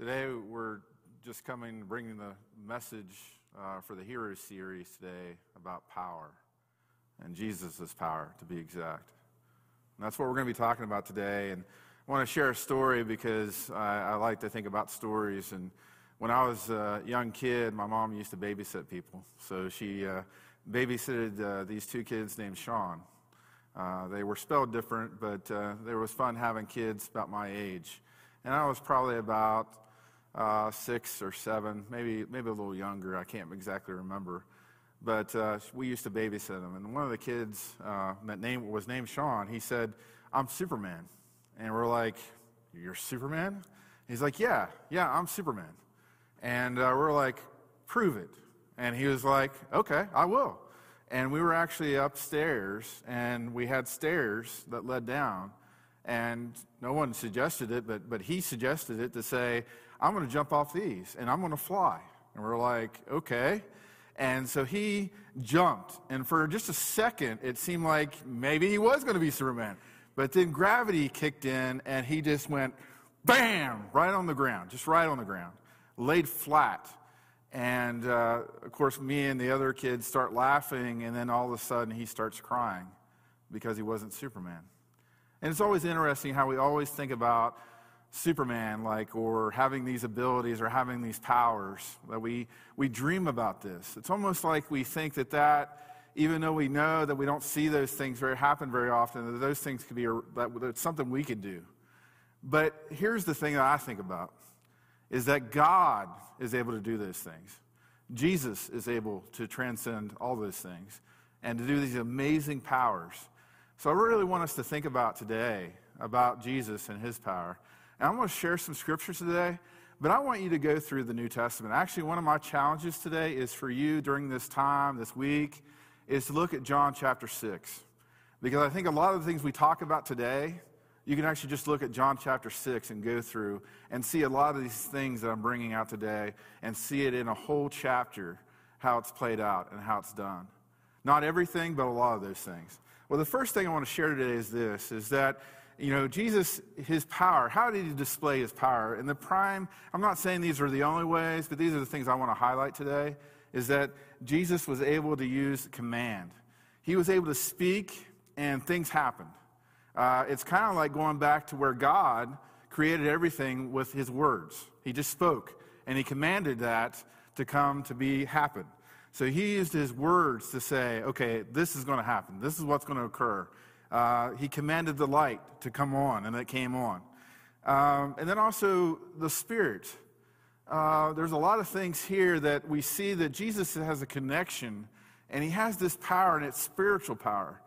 Today, we're just coming, bringing the message uh, for the Hero series today about power and Jesus' power, to be exact. And that's what we're going to be talking about today. And I want to share a story because I, I like to think about stories. And when I was a young kid, my mom used to babysit people. So she uh, babysitted uh, these two kids named Sean. Uh, they were spelled different, but uh, there was fun having kids about my age. And I was probably about uh, six or seven, maybe, maybe a little younger. I can't exactly remember. But uh, we used to babysit them. And one of the kids uh, that name, was named Sean, he said, I'm Superman. And we're like, You're Superman? He's like, Yeah, yeah, I'm Superman. And uh, we're like, Prove it. And he was like, Okay, I will. And we were actually upstairs, and we had stairs that led down. And no one suggested it, but, but he suggested it to say, I'm going to jump off these and I'm going to fly. And we're like, okay. And so he jumped. And for just a second, it seemed like maybe he was going to be Superman. But then gravity kicked in and he just went bam, right on the ground, just right on the ground, laid flat. And uh, of course, me and the other kids start laughing, and then all of a sudden he starts crying because he wasn't Superman. And it's always interesting how we always think about Superman, like, or having these abilities or having these powers, that we, we dream about this. It's almost like we think that that, even though we know that we don't see those things very happen very often, that those things could be, that it's something we could do. But here's the thing that I think about, is that God is able to do those things. Jesus is able to transcend all those things and to do these amazing powers. So I really want us to think about today about Jesus and his power. And I'm going to share some scriptures today, but I want you to go through the New Testament. Actually, one of my challenges today is for you during this time, this week, is to look at John chapter 6. Because I think a lot of the things we talk about today, you can actually just look at John chapter 6 and go through and see a lot of these things that I'm bringing out today and see it in a whole chapter, how it's played out and how it's done. Not everything, but a lot of those things. Well, the first thing I want to share today is this, is that you know, Jesus, his power, how did he display his power? And the prime, I'm not saying these are the only ways, but these are the things I want to highlight today, is that Jesus was able to use command. He was able to speak and things happened. Uh, it's kind of like going back to where God created everything with his words. He just spoke and he commanded that to come to be happen. So he used his words to say, okay, this is going to happen. This is what's going to occur uh, he commanded the light to come on, and it came on. Um, and then also the Spirit. Uh, there's a lot of things here that we see that Jesus has a connection, and he has this power, and it's spiritual power.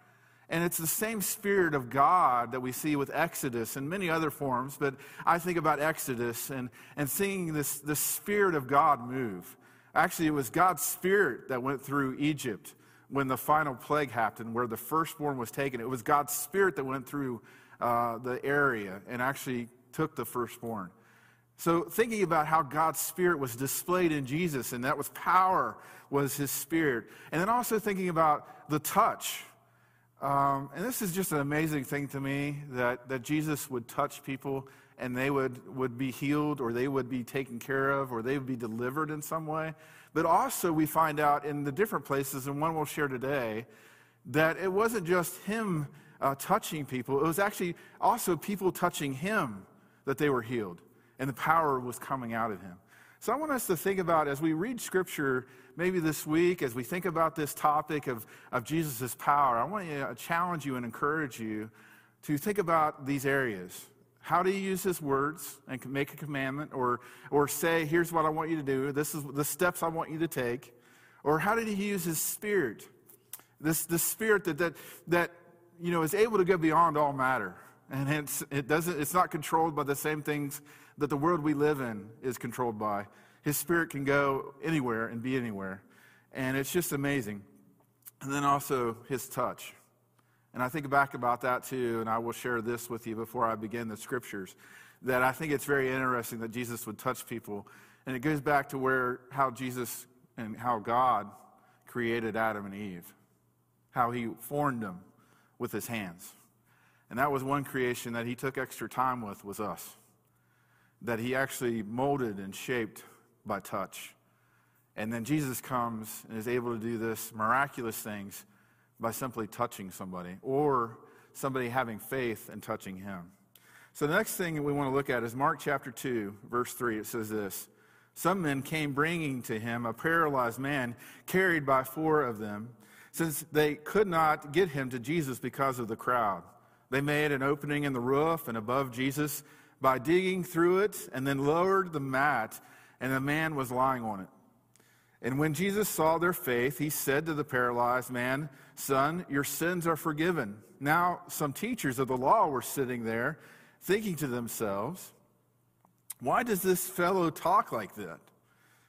And it's the same Spirit of God that we see with Exodus and many other forms, but I think about Exodus and, and seeing this, this Spirit of God move. Actually, it was God's Spirit that went through Egypt when the final plague happened, where the firstborn was taken. It was God's Spirit that went through uh, the area and actually took the firstborn. So, thinking about how God's Spirit was displayed in Jesus, and that was power, was His Spirit. And then also thinking about the touch. Um, and this is just an amazing thing to me that, that Jesus would touch people and they would, would be healed or they would be taken care of or they would be delivered in some way. But also, we find out in the different places, and one we'll share today, that it wasn't just him uh, touching people, it was actually also people touching him that they were healed, and the power was coming out of him. So I want us to think about as we read scripture, maybe this week, as we think about this topic of, of Jesus' power, I want to challenge you and encourage you to think about these areas. How do you use his words and make a commandment or, or say, here's what I want you to do, this is the steps I want you to take? Or how did he use his spirit? This, this spirit that, that, that you know, is able to go beyond all matter. And it's, it doesn't, it's not controlled by the same things that the world we live in is controlled by. His spirit can go anywhere and be anywhere. And it's just amazing. And then also his touch. And I think back about that too, and I will share this with you before I begin the scriptures. That I think it's very interesting that Jesus would touch people. And it goes back to where how Jesus and how God created Adam and Eve, how he formed them with his hands. And that was one creation that he took extra time with was us. that he actually molded and shaped by touch. And then Jesus comes and is able to do this miraculous things by simply touching somebody or somebody having faith and touching him. So the next thing we want to look at is Mark chapter 2, verse 3. It says this Some men came bringing to him a paralyzed man carried by four of them, since they could not get him to Jesus because of the crowd. They made an opening in the roof and above Jesus by digging through it and then lowered the mat, and the man was lying on it. And when Jesus saw their faith, he said to the paralyzed man, Son, your sins are forgiven. Now, some teachers of the law were sitting there, thinking to themselves, Why does this fellow talk like that?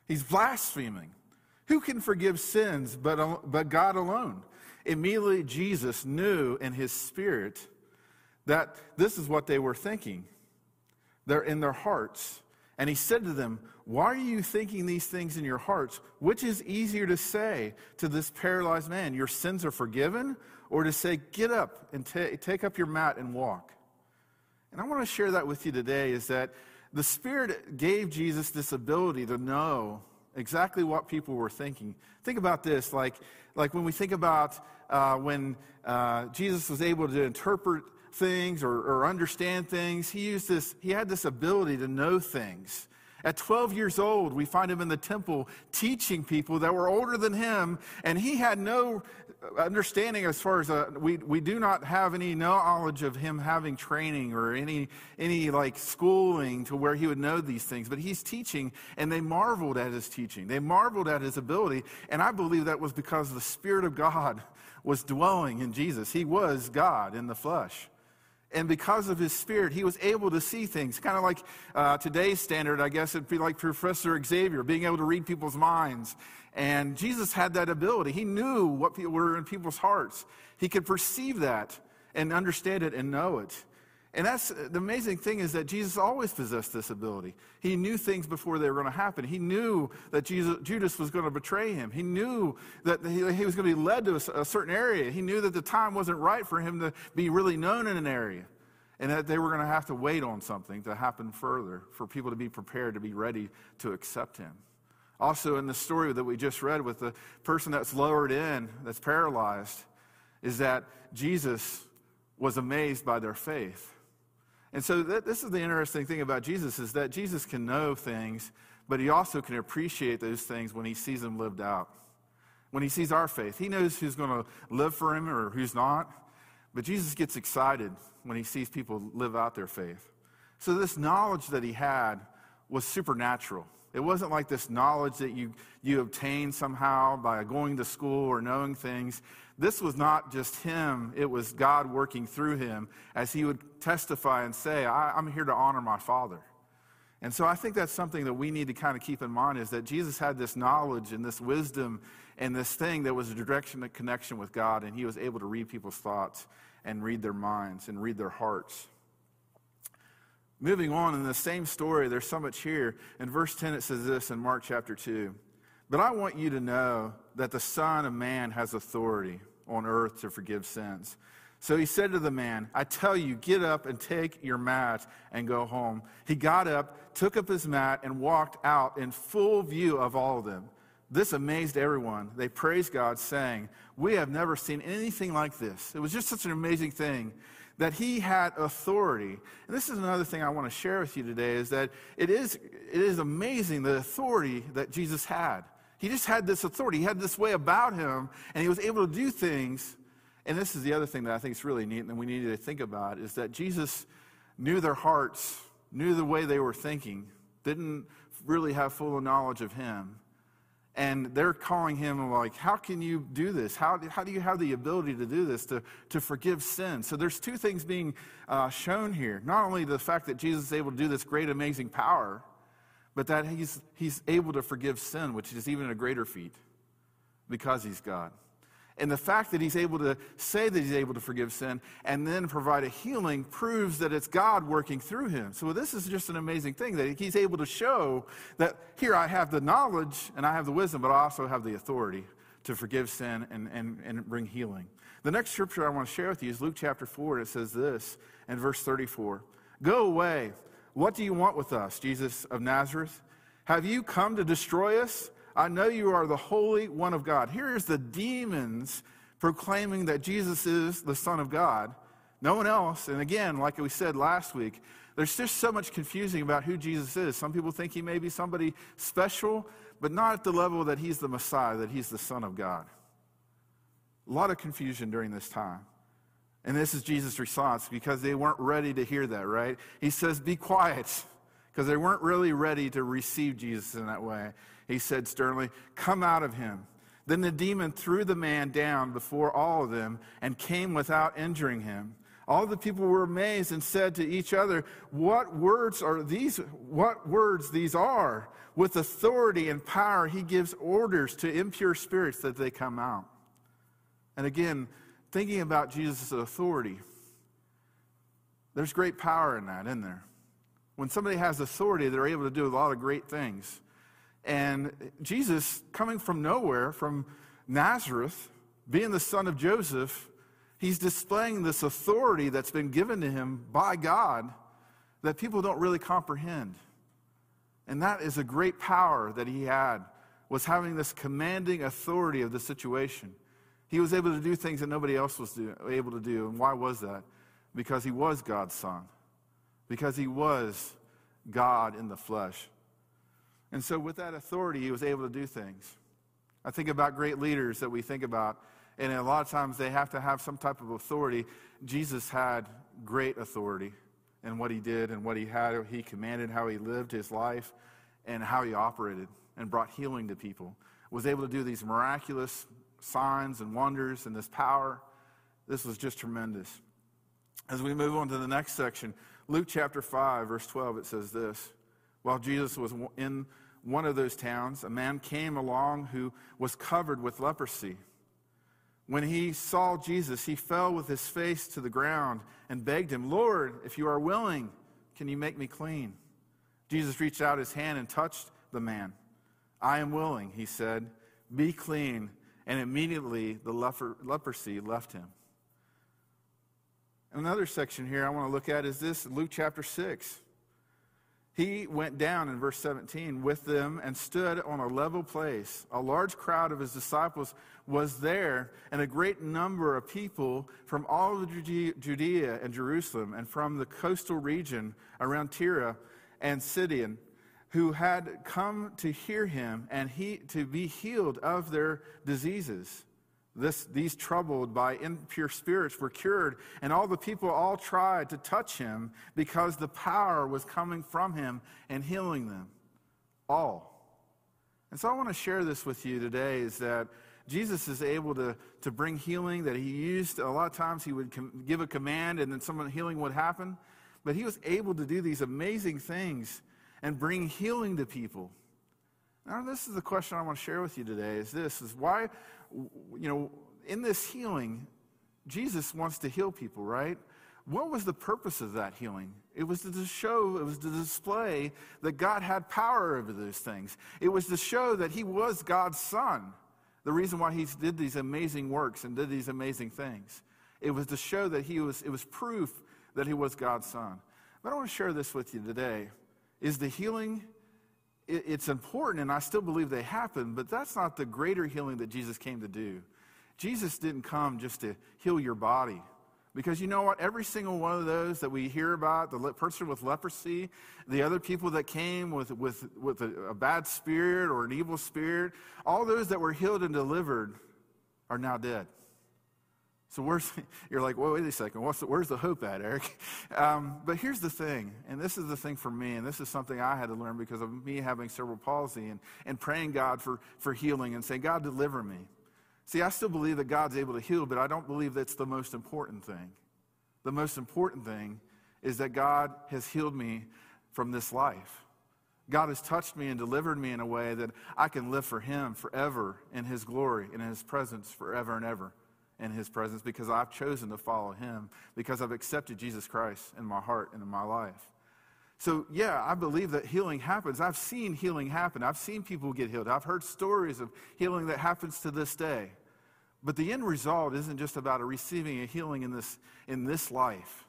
He's blaspheming. Who can forgive sins but, but God alone? Immediately, Jesus knew in his spirit that this is what they were thinking. They're in their hearts. And he said to them, Why are you thinking these things in your hearts? Which is easier to say to this paralyzed man, Your sins are forgiven? Or to say, Get up and ta- take up your mat and walk? And I want to share that with you today is that the Spirit gave Jesus this ability to know exactly what people were thinking. Think about this like, like when we think about uh, when uh, Jesus was able to interpret things or, or understand things. He used this, he had this ability to know things. At 12 years old, we find him in the temple teaching people that were older than him, and he had no understanding as far as uh, we, we do not have any knowledge of him having training or any, any like schooling to where he would know these things. But he's teaching, and they marveled at his teaching. They marveled at his ability, and I believe that was because the Spirit of God was dwelling in Jesus. He was God in the flesh. And because of his spirit, he was able to see things. Kind of like uh, today's standard, I guess it'd be like Professor Xavier, being able to read people's minds. And Jesus had that ability. He knew what were in people's hearts. He could perceive that and understand it and know it. And that's the amazing thing is that Jesus always possessed this ability. He knew things before they were going to happen. He knew that Jesus, Judas was going to betray him. He knew that he, he was going to be led to a, a certain area. He knew that the time wasn't right for him to be really known in an area. And that they were going to have to wait on something to happen further for people to be prepared to be ready to accept him. Also, in the story that we just read with the person that's lowered in, that's paralyzed, is that Jesus was amazed by their faith. And so that, this is the interesting thing about Jesus is that Jesus can know things, but he also can appreciate those things when he sees them lived out. When he sees our faith, he knows who's going to live for him or who's not. But Jesus gets excited when he sees people live out their faith. So this knowledge that he had was supernatural. It wasn't like this knowledge that you, you obtained somehow by going to school or knowing things. This was not just him, it was God working through him as he would testify and say, I'm here to honor my Father. And so I think that's something that we need to kind of keep in mind is that Jesus had this knowledge and this wisdom and this thing that was a direction and connection with God, and he was able to read people's thoughts and read their minds and read their hearts. Moving on in the same story, there's so much here. In verse 10, it says this in Mark chapter 2. But I want you to know that the Son of Man has authority on earth to forgive sins. So he said to the man, I tell you, get up and take your mat and go home. He got up, took up his mat, and walked out in full view of all of them. This amazed everyone. They praised God, saying, We have never seen anything like this. It was just such an amazing thing that he had authority. And this is another thing I want to share with you today is that it is, it is amazing the authority that Jesus had. He just had this authority. He had this way about him, and he was able to do things. And this is the other thing that I think is really neat and we need to think about is that Jesus knew their hearts, knew the way they were thinking, didn't really have full knowledge of him. And they're calling him like, how can you do this? How, how do you have the ability to do this, to, to forgive sin? So there's two things being uh, shown here. Not only the fact that Jesus is able to do this great, amazing power, but that he's, he's able to forgive sin, which is even a greater feat because he's God. And the fact that he's able to say that he's able to forgive sin and then provide a healing proves that it's God working through him. So this is just an amazing thing that he's able to show that here I have the knowledge and I have the wisdom, but I also have the authority to forgive sin and, and, and bring healing. The next scripture I want to share with you is Luke chapter 4. And It says this in verse 34 Go away What do you want with us, Jesus of Nazareth? Have you come to destroy us? I know you are the Holy One of God. Here is the demons proclaiming that Jesus is the Son of God. No one else. And again, like we said last week, there's just so much confusing about who Jesus is. Some people think he may be somebody special, but not at the level that he's the Messiah, that he's the Son of God. A lot of confusion during this time. And this is Jesus' response because they weren't ready to hear that, right? He says, Be quiet, because they weren't really ready to receive Jesus in that way. He said sternly, Come out of him. Then the demon threw the man down before all of them and came without injuring him. All the people were amazed and said to each other, What words are these? What words these are? With authority and power, he gives orders to impure spirits that they come out. And again, thinking about Jesus' authority, there's great power in that, isn't there? When somebody has authority, they're able to do a lot of great things. And Jesus, coming from nowhere, from Nazareth, being the son of Joseph, he's displaying this authority that's been given to him by God that people don't really comprehend. And that is a great power that he had, was having this commanding authority of the situation. He was able to do things that nobody else was do, able to do. And why was that? Because he was God's son, because he was God in the flesh. And so, with that authority, he was able to do things. I think about great leaders that we think about, and a lot of times they have to have some type of authority. Jesus had great authority in what he did and what he had. He commanded how he lived his life and how he operated and brought healing to people. Was able to do these miraculous signs and wonders and this power. This was just tremendous. As we move on to the next section, Luke chapter 5, verse 12, it says this While Jesus was in one of those towns, a man came along who was covered with leprosy. When he saw Jesus, he fell with his face to the ground and begged him, Lord, if you are willing, can you make me clean? Jesus reached out his hand and touched the man. I am willing, he said. Be clean and immediately the leper, leprosy left him. Another section here I want to look at is this Luke chapter 6. He went down in verse 17 with them and stood on a level place. A large crowd of his disciples was there, and a great number of people from all of Judea and Jerusalem and from the coastal region around Tyre and Sidon who had come to hear him and he, to be healed of their diseases. This, these troubled by impure spirits were cured, and all the people all tried to touch him because the power was coming from him and healing them. All. And so I want to share this with you today is that Jesus is able to, to bring healing that he used. A lot of times he would com- give a command and then some healing would happen. But he was able to do these amazing things and bring healing to people. Now, this is the question I want to share with you today is this is why, you know, in this healing, Jesus wants to heal people, right? What was the purpose of that healing? It was to show, it was to display that God had power over those things. It was to show that He was God's Son. The reason why He did these amazing works and did these amazing things. It was to show that He was, it was proof that He was God's Son. But I want to share this with you today is the healing it's important and i still believe they happen but that's not the greater healing that jesus came to do. Jesus didn't come just to heal your body. Because you know what? Every single one of those that we hear about the person with leprosy the other people that came with, with, with a, a bad spirit or an evil spirit all those that were healed and delivered are now dead so where's you're like, well, wait a second. What's the, where's the hope at, Eric? Um, but here's the thing, and this is the thing for me, and this is something I had to learn because of me having cerebral palsy and, and praying God for, for healing and saying, God, deliver me. See, I still believe that God's able to heal, but I don't believe that's the most important thing. The most important thing is that God has healed me from this life. God has touched me and delivered me in a way that I can live for Him forever in His glory and in His presence forever and ever in his presence because I've chosen to follow him, because I've accepted Jesus Christ in my heart and in my life. So, yeah, I believe that healing happens. I've seen healing happen. I've seen people get healed. I've heard stories of healing that happens to this day. But the end result isn't just about a receiving a healing in this, in this life,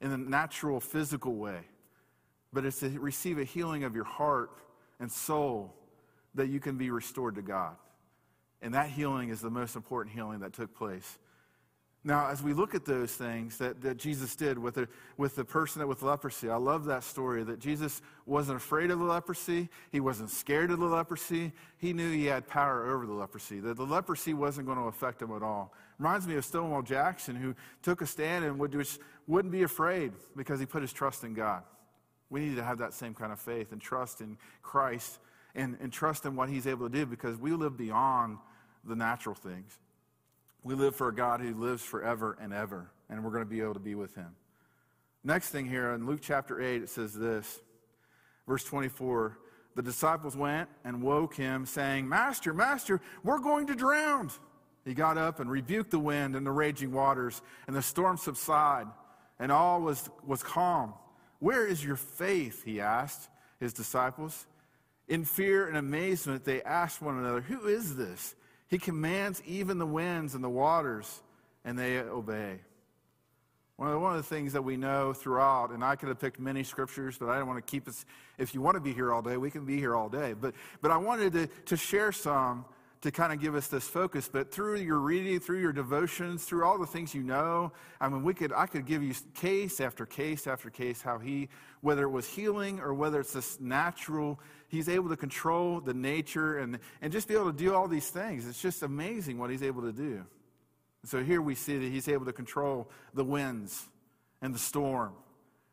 in a natural, physical way. but it's to receive a healing of your heart and soul that you can be restored to God. And that healing is the most important healing that took place. Now, as we look at those things that, that Jesus did with the, with the person that with leprosy, I love that story that Jesus wasn't afraid of the leprosy. He wasn't scared of the leprosy. He knew he had power over the leprosy, that the leprosy wasn't going to affect him at all. Reminds me of Stonewall Jackson, who took a stand and would wouldn't be afraid because he put his trust in God. We need to have that same kind of faith and trust in Christ and, and trust in what he's able to do because we live beyond the natural things. We live for a God who lives forever and ever, and we're going to be able to be with him. Next thing here in Luke chapter 8, it says this, verse 24 The disciples went and woke him, saying, Master, Master, we're going to drown. He got up and rebuked the wind and the raging waters, and the storm subsided, and all was, was calm. Where is your faith? He asked his disciples. In fear and amazement, they asked one another, Who is this? He commands even the winds and the waters, and they obey. One of, the, one of the things that we know throughout, and I could have picked many scriptures, but I don't want to keep us. If you want to be here all day, we can be here all day. But, but I wanted to, to share some to kind of give us this focus. But through your reading, through your devotions, through all the things you know, I mean, we could, I could give you case after case after case how he, whether it was healing or whether it's this natural He's able to control the nature and, and just be able to do all these things. It's just amazing what he's able to do. So here we see that he's able to control the winds and the storm.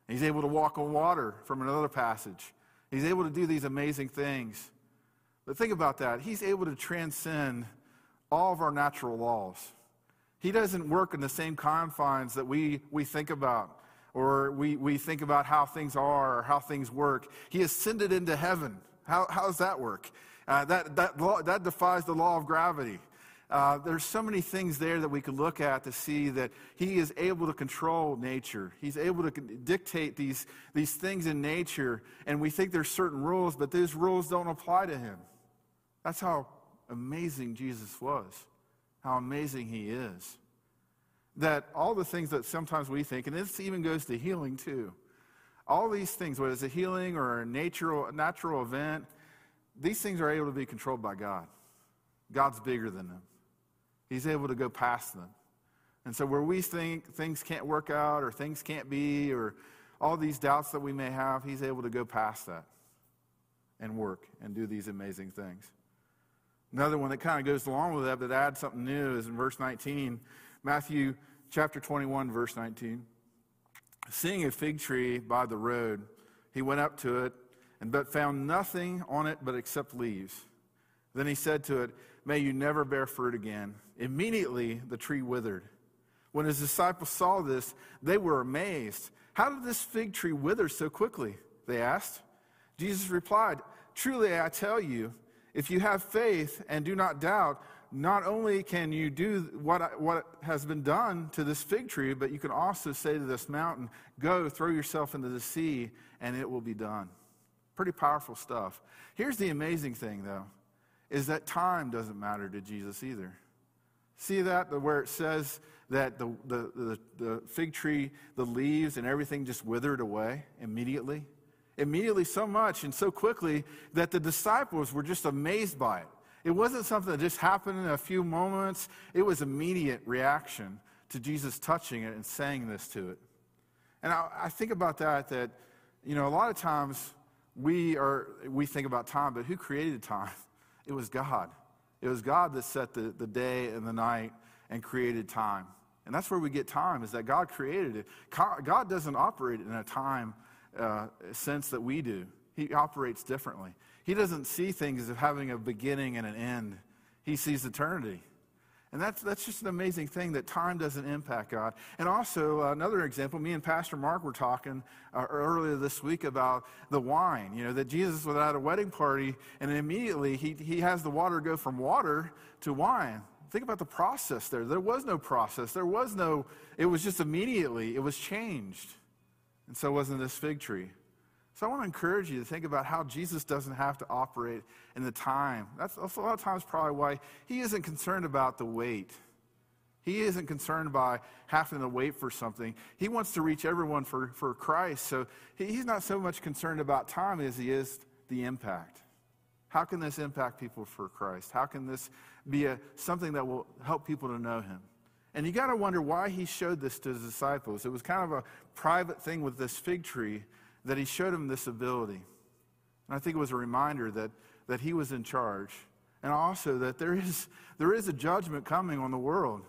He's able to walk on water from another passage. He's able to do these amazing things. But think about that. He's able to transcend all of our natural laws. He doesn't work in the same confines that we, we think about, or we, we think about how things are or how things work. He ascended into heaven. How, how does that work? Uh, that, that, law, that defies the law of gravity. Uh, there's so many things there that we could look at to see that he is able to control nature. He's able to dictate these, these things in nature, and we think there's certain rules, but those rules don't apply to him. That's how amazing Jesus was, how amazing he is. That all the things that sometimes we think, and this even goes to healing too, all these things, whether it's a healing or a natural, natural event, these things are able to be controlled by God. God's bigger than them. He's able to go past them. And so, where we think things can't work out or things can't be or all these doubts that we may have, He's able to go past that and work and do these amazing things. Another one that kind of goes along with that, that adds something new, is in verse 19. Matthew chapter 21, verse 19. Seeing a fig tree by the road, he went up to it, and but found nothing on it but except leaves. Then he said to it, May you never bear fruit again. Immediately the tree withered. When his disciples saw this, they were amazed. How did this fig tree wither so quickly? They asked. Jesus replied, Truly I tell you, if you have faith and do not doubt, not only can you do what, what has been done to this fig tree, but you can also say to this mountain, Go, throw yourself into the sea, and it will be done. Pretty powerful stuff. Here's the amazing thing, though, is that time doesn't matter to Jesus either. See that, where it says that the, the, the, the fig tree, the leaves, and everything just withered away immediately? Immediately, so much and so quickly that the disciples were just amazed by it. It wasn't something that just happened in a few moments, it was immediate reaction to Jesus touching it and saying this to it. And I, I, think about that, that, you know, a lot of times we, are, we think about time, but who created time? It was God. It was God that set the, the day and the night and created time. And that's where we get time, is that God created it. God doesn't operate in a time uh, sense that we do, He operates differently. He doesn't see things as having a beginning and an end, he sees eternity. And that's, that's just an amazing thing that time doesn't impact God. And also, uh, another example, me and Pastor Mark were talking uh, earlier this week about the wine. You know, that Jesus was at a wedding party, and immediately he, he has the water go from water to wine. Think about the process there. There was no process. There was no, it was just immediately, it was changed. And so wasn't this fig tree. So I want to encourage you to think about how Jesus doesn't have to operate in the time. That's, that's a lot of times probably why he isn't concerned about the wait. He isn't concerned by having to wait for something. He wants to reach everyone for, for Christ. So he's not so much concerned about time as he is the impact. How can this impact people for Christ? How can this be a, something that will help people to know him? And you got to wonder why he showed this to his disciples. It was kind of a private thing with this fig tree that he showed them this ability. And I think it was a reminder that, that he was in charge. And also that there is, there is a judgment coming on the world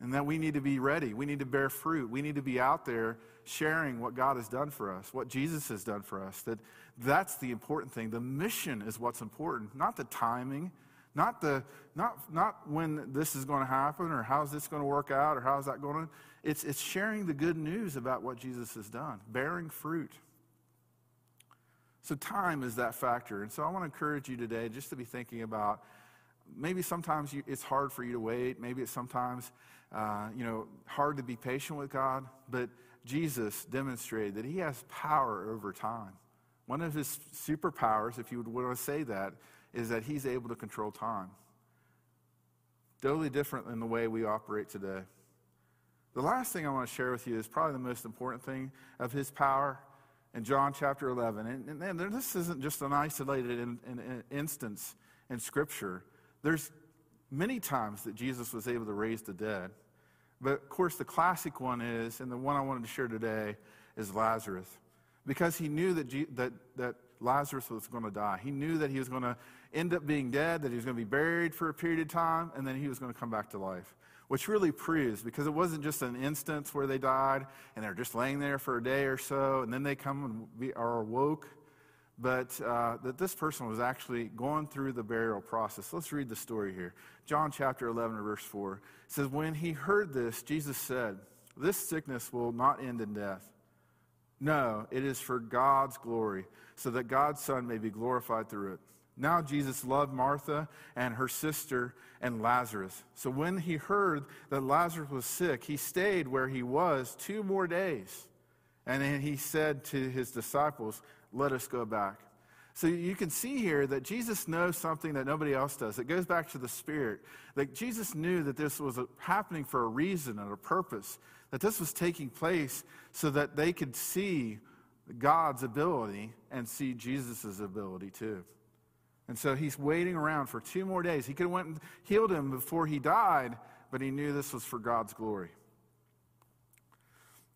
and that we need to be ready. We need to bear fruit. We need to be out there sharing what God has done for us, what Jesus has done for us. That that's the important thing. The mission is what's important, not the timing, not the not not when this is going to happen or how's this going to work out or how's that going to it's it's sharing the good news about what Jesus has done, bearing fruit. So time is that factor. And so I want to encourage you today just to be thinking about maybe sometimes you, it's hard for you to wait. Maybe it's sometimes uh, you know, hard to be patient with God, but Jesus demonstrated that he has power over time. One of his superpowers, if you would want to say that, is that he's able to control time. Totally different than the way we operate today. The last thing I want to share with you is probably the most important thing of his power in John chapter 11. And, and, and this isn't just an isolated in, in, in instance in Scripture. There's many times that Jesus was able to raise the dead. But of course, the classic one is, and the one I wanted to share today, is Lazarus. Because he knew that, G- that, that Lazarus was going to die. He knew that he was going to end up being dead, that he was going to be buried for a period of time, and then he was going to come back to life. Which really proves, because it wasn't just an instance where they died and they're just laying there for a day or so, and then they come and are awoke but uh, that this person was actually going through the burial process. Let's read the story here. John chapter 11, verse 4 says, When he heard this, Jesus said, This sickness will not end in death. No, it is for God's glory, so that God's Son may be glorified through it. Now Jesus loved Martha and her sister and Lazarus. So when he heard that Lazarus was sick, he stayed where he was two more days. And then he said to his disciples, let us go back. So you can see here that Jesus knows something that nobody else does. It goes back to the Spirit. That Jesus knew that this was happening for a reason and a purpose, that this was taking place so that they could see God's ability and see Jesus' ability too. And so he's waiting around for two more days. He could have went and healed him before he died, but he knew this was for God's glory.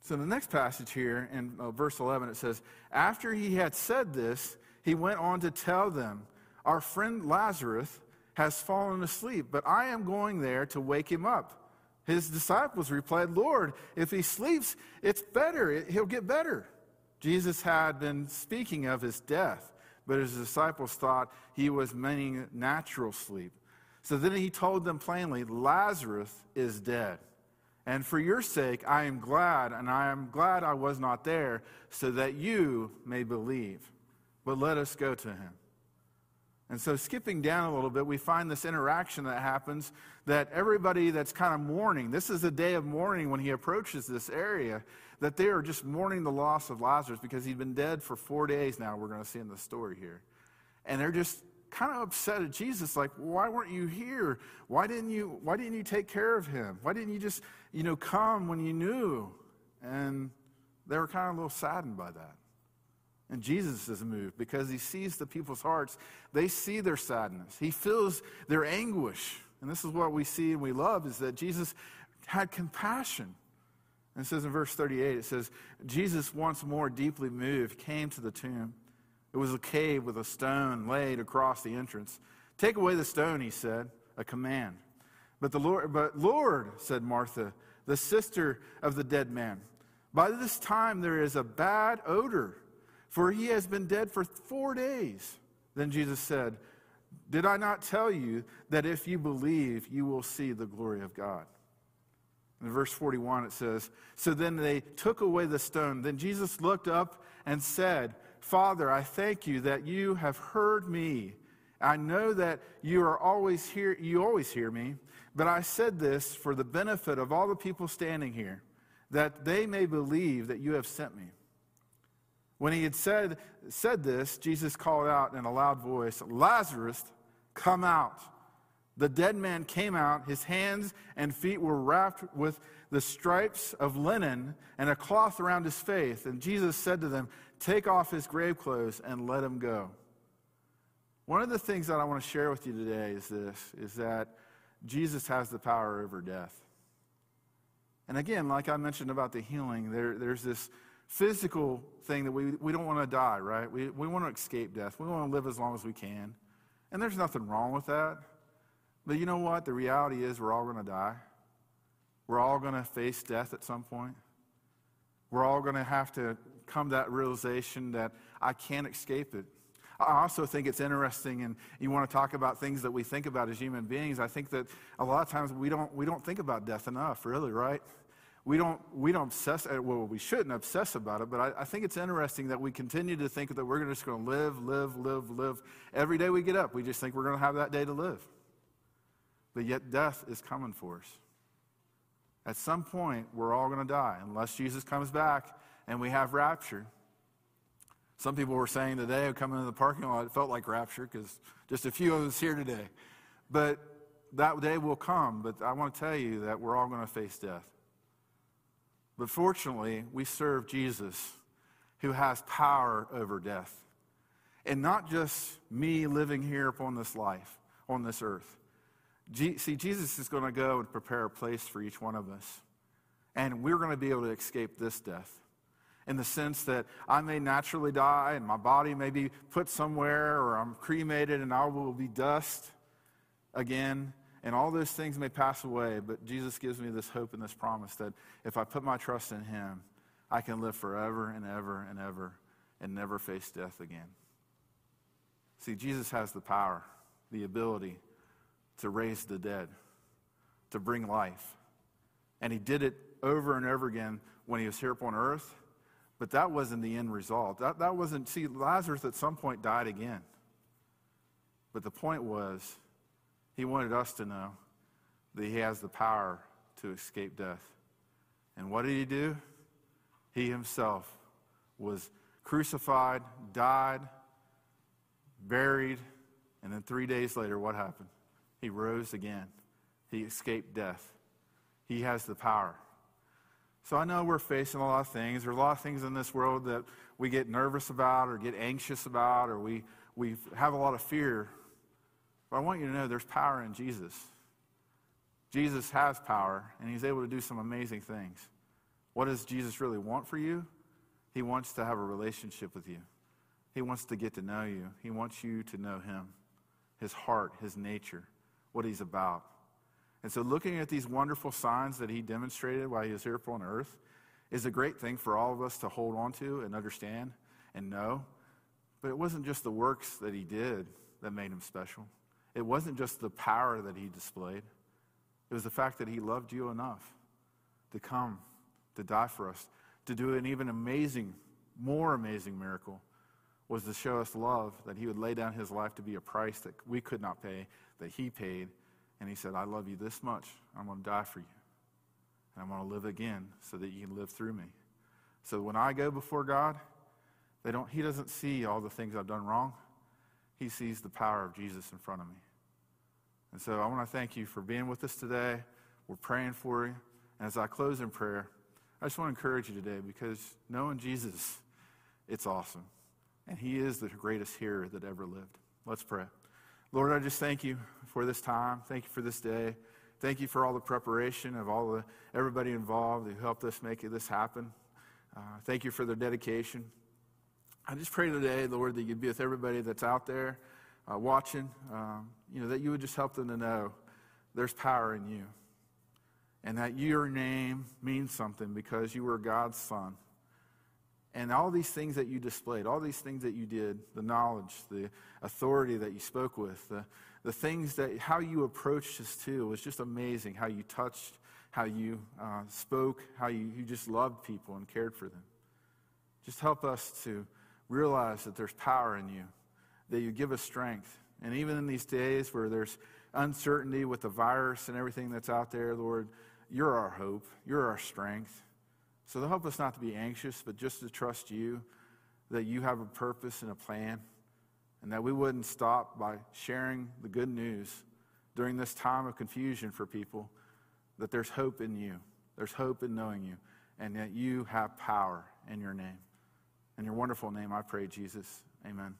So, the next passage here in uh, verse 11, it says, After he had said this, he went on to tell them, Our friend Lazarus has fallen asleep, but I am going there to wake him up. His disciples replied, Lord, if he sleeps, it's better. He'll get better. Jesus had been speaking of his death, but his disciples thought he was meaning natural sleep. So then he told them plainly, Lazarus is dead. And for your sake, I am glad, and I am glad I was not there, so that you may believe. But let us go to him. And so, skipping down a little bit, we find this interaction that happens that everybody that's kind of mourning, this is a day of mourning when he approaches this area, that they are just mourning the loss of Lazarus because he'd been dead for four days now, we're going to see in the story here. And they're just kind of upset at Jesus, like, why weren't you here? Why didn't you, why didn't you take care of him? Why didn't you just, you know, come when you knew? And they were kind of a little saddened by that. And Jesus is moved because he sees the people's hearts. They see their sadness. He feels their anguish. And this is what we see and we love is that Jesus had compassion. And it says in verse 38, it says, Jesus, once more deeply moved, came to the tomb. It was a cave with a stone laid across the entrance. Take away the stone, he said, a command. But the Lord, but Lord, said Martha, the sister of the dead man, by this time there is a bad odor, for he has been dead for four days. Then Jesus said, Did I not tell you that if you believe, you will see the glory of God? In verse 41, it says, So then they took away the stone. Then Jesus looked up and said, Father, I thank you that you have heard me. I know that you are always here, you always hear me, but I said this for the benefit of all the people standing here, that they may believe that you have sent me. When he had said, said this, Jesus called out in a loud voice, Lazarus, come out. The dead man came out, his hands and feet were wrapped with the stripes of linen and a cloth around his face. And Jesus said to them, Take off his grave clothes and let him go. One of the things that I want to share with you today is this is that Jesus has the power over death. And again, like I mentioned about the healing, there, there's this physical thing that we, we don't want to die, right? We, we want to escape death. We want to live as long as we can. And there's nothing wrong with that. But you know what? The reality is we're all going to die. We're all going to face death at some point. We're all going to have to come to that realization that I can't escape it. I also think it's interesting, and you want to talk about things that we think about as human beings. I think that a lot of times we don't, we don't think about death enough, really, right? We don't, we don't obsess, uh, well, we shouldn't obsess about it, but I, I think it's interesting that we continue to think that we're just going to live, live, live, live. Every day we get up, we just think we're going to have that day to live. But yet, death is coming for us. At some point, we're all going to die unless Jesus comes back and we have rapture. Some people were saying today, coming into the parking lot, it felt like rapture because just a few of us here today. But that day will come. But I want to tell you that we're all going to face death. But fortunately, we serve Jesus who has power over death. And not just me living here upon this life, on this earth. See, Jesus is going to go and prepare a place for each one of us. And we're going to be able to escape this death in the sense that I may naturally die and my body may be put somewhere or I'm cremated and I will be dust again. And all those things may pass away, but Jesus gives me this hope and this promise that if I put my trust in Him, I can live forever and ever and ever and never face death again. See, Jesus has the power, the ability to raise the dead, to bring life. And He did it over and over again when He was here upon earth but that wasn't the end result. That, that wasn't, see, Lazarus at some point died again. But the point was, he wanted us to know that he has the power to escape death. And what did he do? He himself was crucified, died, buried, and then three days later, what happened? He rose again. He escaped death. He has the power. So I know we're facing a lot of things. There's a lot of things in this world that we get nervous about or get anxious about or we, we have a lot of fear. But I want you to know there's power in Jesus. Jesus has power, and he's able to do some amazing things. What does Jesus really want for you? He wants to have a relationship with you. He wants to get to know you. He wants you to know him, his heart, his nature, what he's about. And so, looking at these wonderful signs that he demonstrated while he was here upon earth is a great thing for all of us to hold on to and understand and know. But it wasn't just the works that he did that made him special, it wasn't just the power that he displayed. It was the fact that he loved you enough to come, to die for us, to do an even amazing, more amazing miracle was to show us love, that he would lay down his life to be a price that we could not pay, that he paid and he said, I love you this much. I'm going to die for you. And I'm going to live again so that you can live through me. So when I go before God, they don't, he doesn't see all the things I've done wrong. He sees the power of Jesus in front of me. And so I want to thank you for being with us today. We're praying for you. And as I close in prayer, I just want to encourage you today because knowing Jesus, it's awesome. And he is the greatest hero that ever lived. Let's pray. Lord, I just thank you for this time. Thank you for this day. Thank you for all the preparation of all the everybody involved who helped us make this happen. Uh, thank you for their dedication. I just pray today, Lord, that you'd be with everybody that's out there uh, watching. Um, you know that you would just help them to know there's power in you, and that your name means something because you were God's son. And all these things that you displayed, all these things that you did, the knowledge, the authority that you spoke with, the, the things that, how you approached us too, was just amazing. How you touched, how you uh, spoke, how you, you just loved people and cared for them. Just help us to realize that there's power in you, that you give us strength. And even in these days where there's uncertainty with the virus and everything that's out there, Lord, you're our hope, you're our strength. So the help us not to be anxious, but just to trust you that you have a purpose and a plan, and that we wouldn't stop by sharing the good news during this time of confusion for people that there's hope in you. There's hope in knowing you, and that you have power in your name. In your wonderful name, I pray, Jesus. Amen.